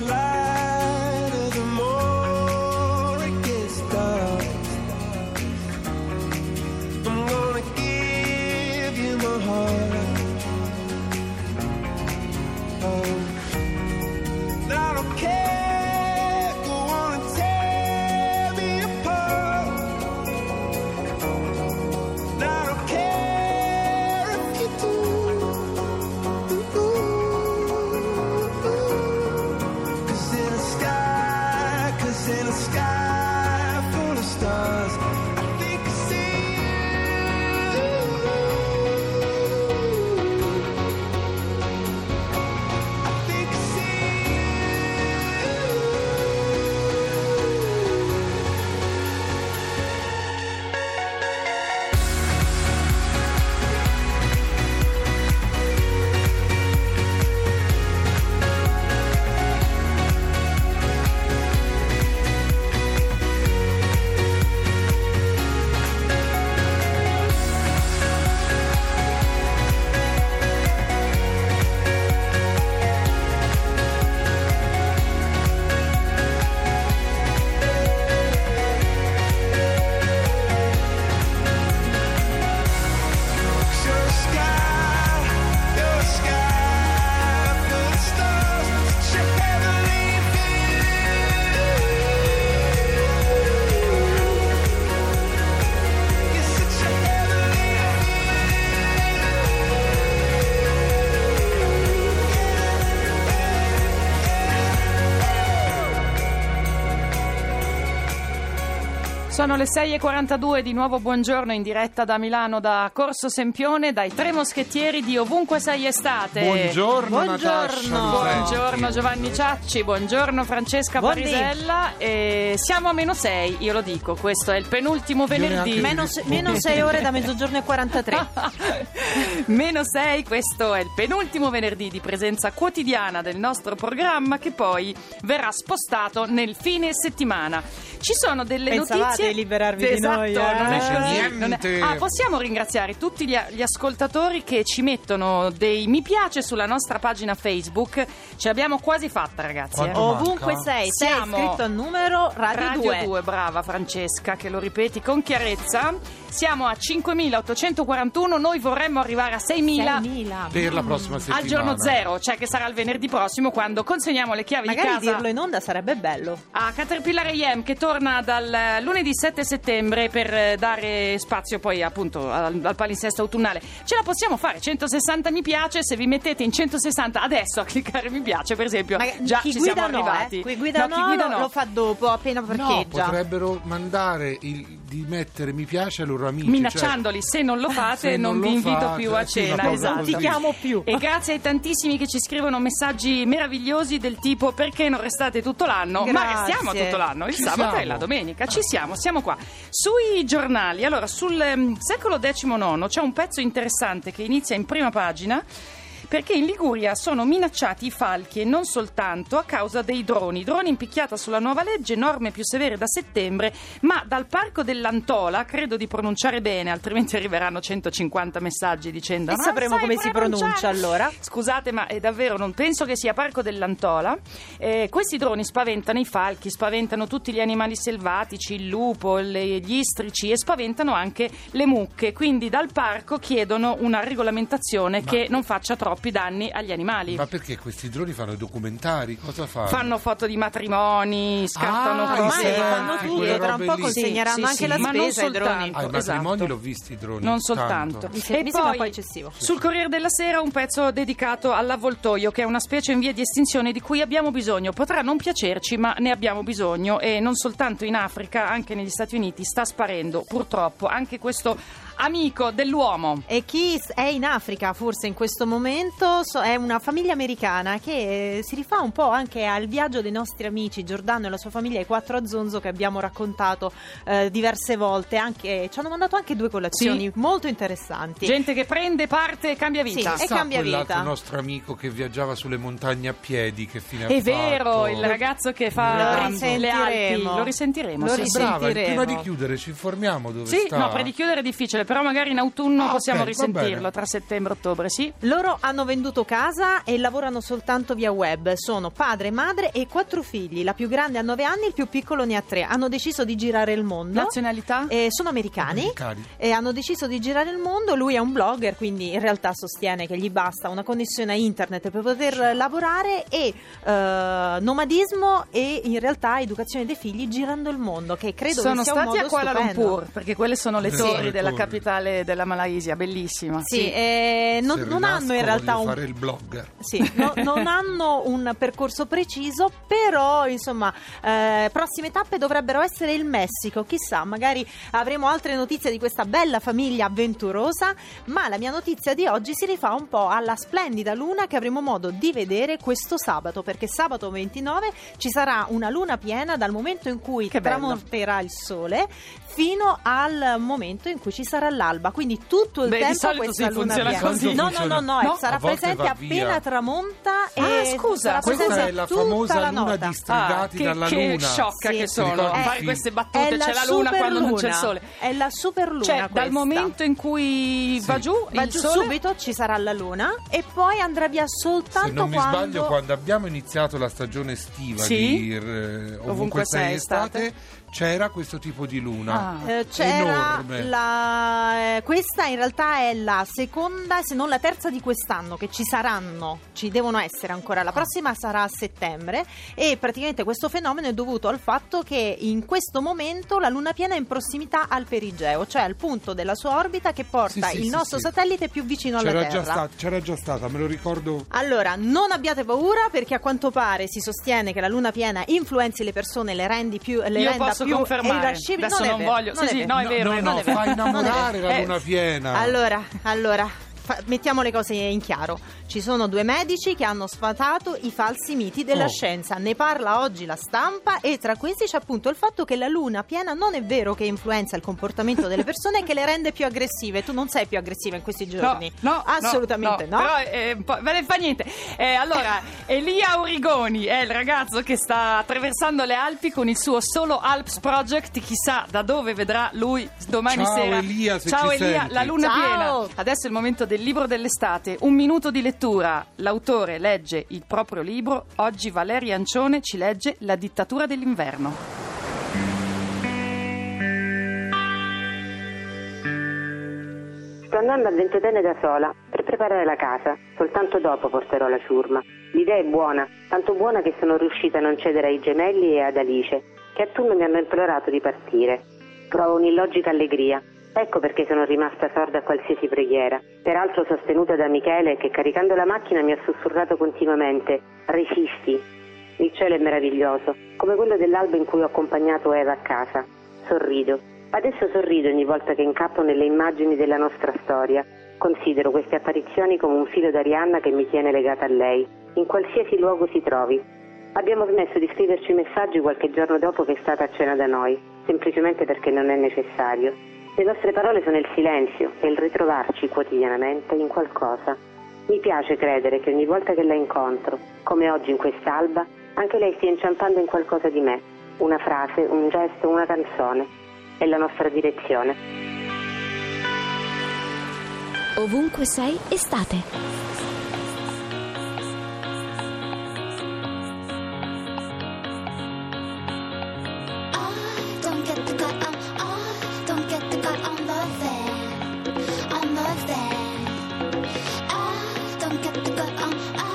light. Sono le 6.42, di nuovo buongiorno in diretta da Milano da Corso Sempione, dai tre moschettieri di Ovunque Sei Estate. Buongiorno, Natascia Buongiorno Giovanni Ciacci, buongiorno Francesca Buondì. Parisella. E siamo a meno 6, io lo dico, questo è il penultimo venerdì. Meno, se- meno 6 ore da mezzogiorno e 43. Meno 6, questo è il penultimo venerdì di presenza quotidiana del nostro programma che poi verrà spostato nel fine settimana. Ci sono delle Pensavate notizie liberarvi di esatto, noi, eh? non è non è-. Ah, possiamo ringraziare tutti gli, gli ascoltatori che ci mettono dei mi piace sulla nostra pagina Facebook. Ce l'abbiamo quasi fatta, ragazzi. Eh. Ovunque sei, sei Siamo- iscritto al numero Radio, Radio 2. 2, brava Francesca, che lo ripeti con chiarezza. Siamo a 5.841, noi vorremmo arrivare a 6.000 6.000. Per la prossima settimana. al giorno zero, cioè che sarà il venerdì prossimo quando consegniamo le chiavi Magari di casa dirlo in onda sarebbe bello. a Caterpillar AM che torna dal eh, lunedì 7 settembre per eh, dare spazio poi appunto al, al palinsesto autunnale. Ce la possiamo fare, 160 mi piace, se vi mettete in 160 adesso a cliccare mi piace per esempio, Ma già chi ci guida siamo no, arrivati. eh? Chi guida No, no, chi guida lo, no. lo fa dopo, appena No, parcheggia. potrebbero mandare il, di mettere mi piace ai loro amici. minacciandoli se non lo fate non, non vi invito fate, più a cena esatto. Non ti chiamo più. E grazie ai tantissimi che ci scrivono messaggi meravigliosi del tipo perché non restate tutto l'anno? Ma Grazie. restiamo tutto l'anno, il Ci sabato e siamo. la domenica. Ci siamo, siamo qua. Sui giornali, allora sul ehm, secolo XIX c'è un pezzo interessante che inizia in prima pagina. Perché in Liguria sono minacciati i falchi e non soltanto a causa dei droni. Droni in picchiata sulla nuova legge, norme più severe da settembre, ma dal parco dell'Antola, credo di pronunciare bene, altrimenti arriveranno 150 messaggi dicendo E "Ma sapremo come si pronunciare?" pronuncia allora. Scusate, ma è davvero non penso che sia Parco dell'Antola. Eh, questi droni spaventano i falchi, spaventano tutti gli animali selvatici, il lupo, le- gli istrici e spaventano anche le mucche. Quindi dal parco chiedono una regolamentazione che non faccia troppi danni agli animali. Ma perché questi droni fanno i documentari? Cosa fanno? Fanno foto di matrimoni, scattano Ah, cose. Fanno tutto, tra un po' consegneranno Sì, anche sì, la. Ma non spesa ai droni. soltanto. Ah, i matrimoni esatto. l'ho visti i droni. Non tanto. soltanto. Mi se- mi sembra un po' eccessivo. Sul Corriere della Sera un pezzo dedicato all'avvoltoio, che è una specie in via di estinzione di cui abbiamo bisogno. Potrà non piacerci, ma ne abbiamo bisogno e non soltanto in Africa, anche negli Stati Uniti sta sparendo purtroppo anche questo amico dell'uomo. E chi è in Africa forse in questo momento so- è una famiglia americana che eh, si rifà un po' anche al viaggio dei nostri amici Giordano e la sua famiglia ai quattro a Zonzo che abbiamo raccontato eh, diverse volte. Anche, ci hanno mandato anche due colazioni Sì. molto interessanti. Gente che prende parte e cambia vita. Sì, e cambia quell'altro vita. nostro amico che viaggiava sulle montagne a piedi, che fine ha È fatto? vero, il ragazzo che fa le Alpi. risentiremo. Lo risentiremo. Lo sì, sì. Brava, prima di chiudere ci informiamo dove Sì, sta. no, per di chiudere è difficile, però magari in autunno Ah, possiamo ok, va risentirlo tra settembre e ottobre, sì. Loro hanno venduto casa e lavorano soltanto via web. Sono padre, madre e quattro figli. La più grande ha nove anni, il più piccolo ne ha tre. Hanno deciso di girare il mondo. Nazionalità? Eh, sono americani. Americani. E hanno deciso di girare il mondo. Lui è un blogger, quindi in realtà sostiene che gli basta una connessione a internet per poter lavorare e eh, nomadismo e in realtà educazione dei figli girando il mondo, che credo sono che sia un stati modo a Kuala stupendo. Lumpur perché quelle sono le Sì. torri della Torri. Capitale della Malaysia, bellissima. Sì, eh, non, non hanno in realtà un fare il blogger. Sì, no- non hanno un percorso preciso, però insomma, eh, prossime tappe dovrebbero essere il Messico. Chissà, magari avremo altre notizie di questa bella famiglia avventurosa. Ma la mia notizia di oggi si rifà un po' alla splendida luna che avremo modo di vedere questo sabato, perché sabato 29 ci sarà una luna piena dal momento in cui tramonterà il sole fino al momento in cui ci sarà l'alba. Quindi tutto il Beh, di tempo solito questa sì, luna funziona piena. così. No, no, no, no, No? sarà presente appena tramonta e Ah, scusa, sarà questa presente è la tutta famosa la luna nota. di Stringati che, dalla che luna. sciocca Sì. che sono il fare queste battute. la C'è la luna quando non c'è il sole. È la super luna Cioè, dal questa. momento in cui Sì. va giù Va giù sole, subito ci sarà la luna e poi andrà via soltanto Se non mi quando sbaglio, quando abbiamo iniziato la stagione estiva Sì. di eh, ovunque, Ovunque sei estate, c'era questo tipo di luna. Ah. Eh, c'era Enorme. la, eh, questa in realtà è la seconda se non la terza di quest'anno che ci saranno ci devono essere ancora la prossima sarà a settembre e praticamente questo fenomeno è dovuto al fatto che in questo momento la luna piena è in prossimità al perigeo cioè al punto della sua orbita che porta Sì, sì, il sì, nostro sì. satellite più vicino alla C'era Terra già, stata, c'era già stata, me lo ricordo. allora, non abbiate paura perché a quanto pare si sostiene che la luna piena influenzi le persone, le rendi più le Io renda posso più confermare. irascibili. Adesso non vero, voglio- non sì, sì, no, è vero, no, no, vero. fa innamorare la Eh, luna piena. Allora, allora, fa- mettiamo le cose in chiaro. Ci sono due medici che hanno sfatato i falsi miti della Oh. scienza. Ne parla oggi la stampa e tra questi c'è appunto il fatto che la luna piena non è vero che influenza il comportamento delle persone e che le rende più aggressive. Tu non sei più aggressiva in questi giorni. No, no, assolutamente no. Però eh, un po'- ve ne fa niente. Eh, allora, Elia Origoni è il ragazzo che sta attraversando le Alpi con il suo Solo Alps Project. Chissà da dove vedrà lui domani Ciao, sera. Elia, se Ciao ci Elia, senti. la luna Ciao. piena. Adesso è il momento del libro dell'estate. Un minuto di lettura. L'autore legge il proprio libro. Oggi Valeria Ancione ci legge La dittatura dell'inverno. Sto andando a Ventotene da sola per preparare la casa, soltanto dopo porterò la ciurma. L'idea è buona, tanto buona che sono riuscita a non cedere ai gemelli e ad Alice, che a turno mi hanno implorato di partire. Provo un'illogica allegria. Ecco perché sono rimasta sorda a qualsiasi preghiera, peraltro sostenuta da Michele che caricando la macchina mi ha sussurrato continuamente Resisti. Il cielo è meraviglioso, come quello dell'alba in cui ho accompagnato Eva a casa. Sorrido. Adesso sorrido ogni volta che incappo nelle immagini della nostra storia. Considero queste apparizioni come un filo d'Arianna che mi tiene legata a lei, in qualsiasi luogo si trovi. Abbiamo smesso di scriverci messaggi qualche giorno dopo che è stata a cena da noi, semplicemente perché non è necessario. Le nostre parole sono il silenzio e il ritrovarci quotidianamente in qualcosa. Mi piace credere che ogni volta che la incontro, come oggi in quest'alba, anche lei stia inciampando in qualcosa di me, una frase, un gesto, una canzone. È la nostra direzione. Ovunque sei, estate. Don't get the cut on. I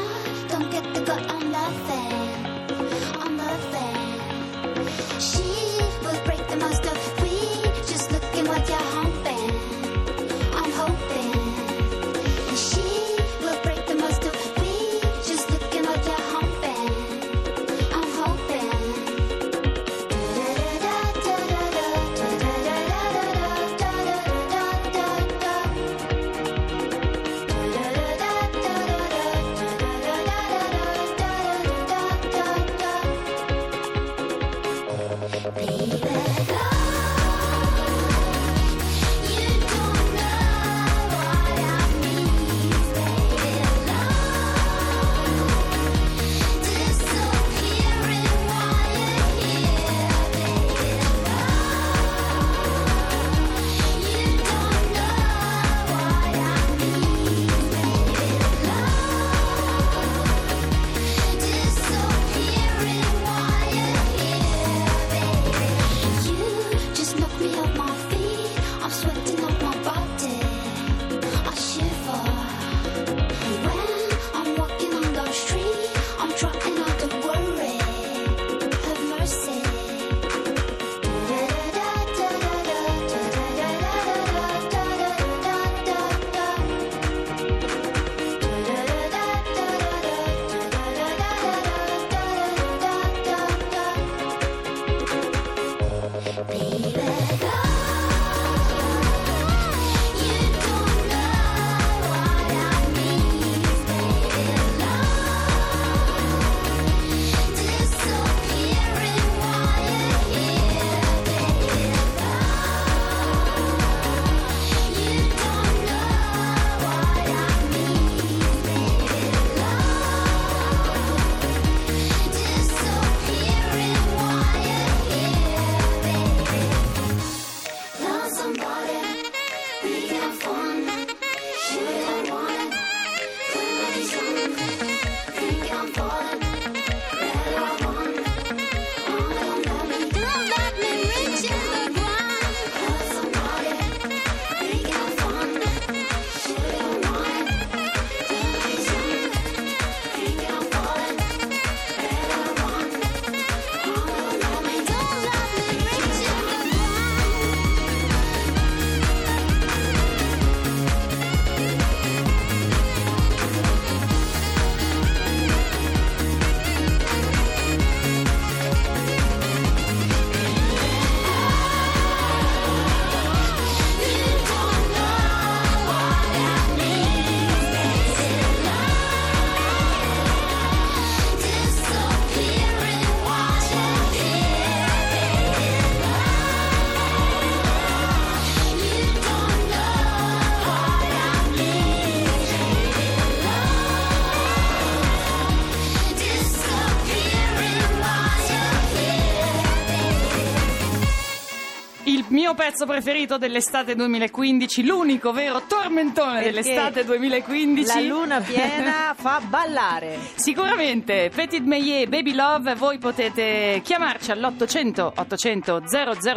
pezzo preferito dell'estate 2015, l'unico vero tormentone Perché dell'estate 2015. La luna piena fa ballare. Sicuramente, Petit Meillet, Baby Love, voi potete chiamarci all'800 800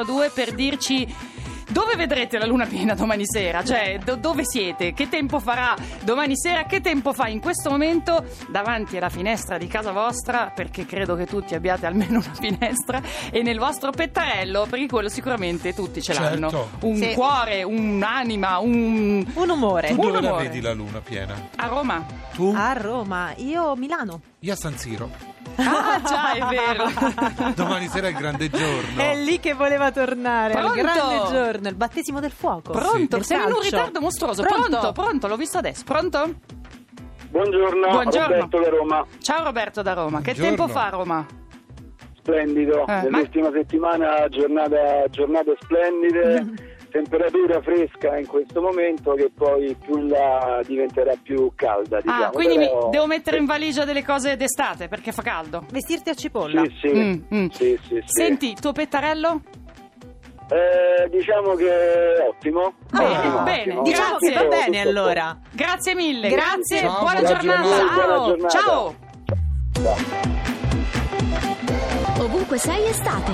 002 per dirci Dove vedrete la luna piena domani sera? Cioè, do- dove siete? Che tempo farà domani sera? Che tempo fa in questo momento davanti alla finestra di casa vostra? Perché credo che tutti abbiate almeno una finestra e nel vostro pettarello, perché quello sicuramente tutti ce Certo. l'hanno. Un Sì. cuore, un'anima, un... Un umore. Tu Un dove la vedi la luna piena? A Roma. Tu? A Roma, io Milano. Io a San Siro. Ah, già, è vero. Domani sera è il grande giorno. È lì che voleva tornare, Pronto? grande giorno, il battesimo del fuoco. Pronto, Del siamo in un ritardo mostruoso. Pronto? Pronto, pronto, l'ho visto adesso. Pronto? Buongiorno, Buongiorno. Roberto da Roma, Ciao Roberto da Roma. Che Buongiorno. tempo fa a Roma? splendido, Eh, nell'ultima settimana giornata, giornate splendide, temperatura fresca in questo momento che poi più in là diventerà più calda. Diciamo. Ah, quindi mi- Però- devo mettere in valigia delle cose d'estate perché fa caldo. Vestirti a cipolla. Sì, sì, Mm, mm. sì, sì, sì. Senti, tuo pettarello? Eh, diciamo che è ottimo. Bene, Ottimo, bene. ottimo. Diciamo Grazie. che va bene allora. Grazie mille. Grazie. Grazie. Ciao, buona, buona giornata. giornata. Buona Ciao. giornata. Ciao. Ovunque sei estate.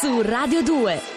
Su Radio 2.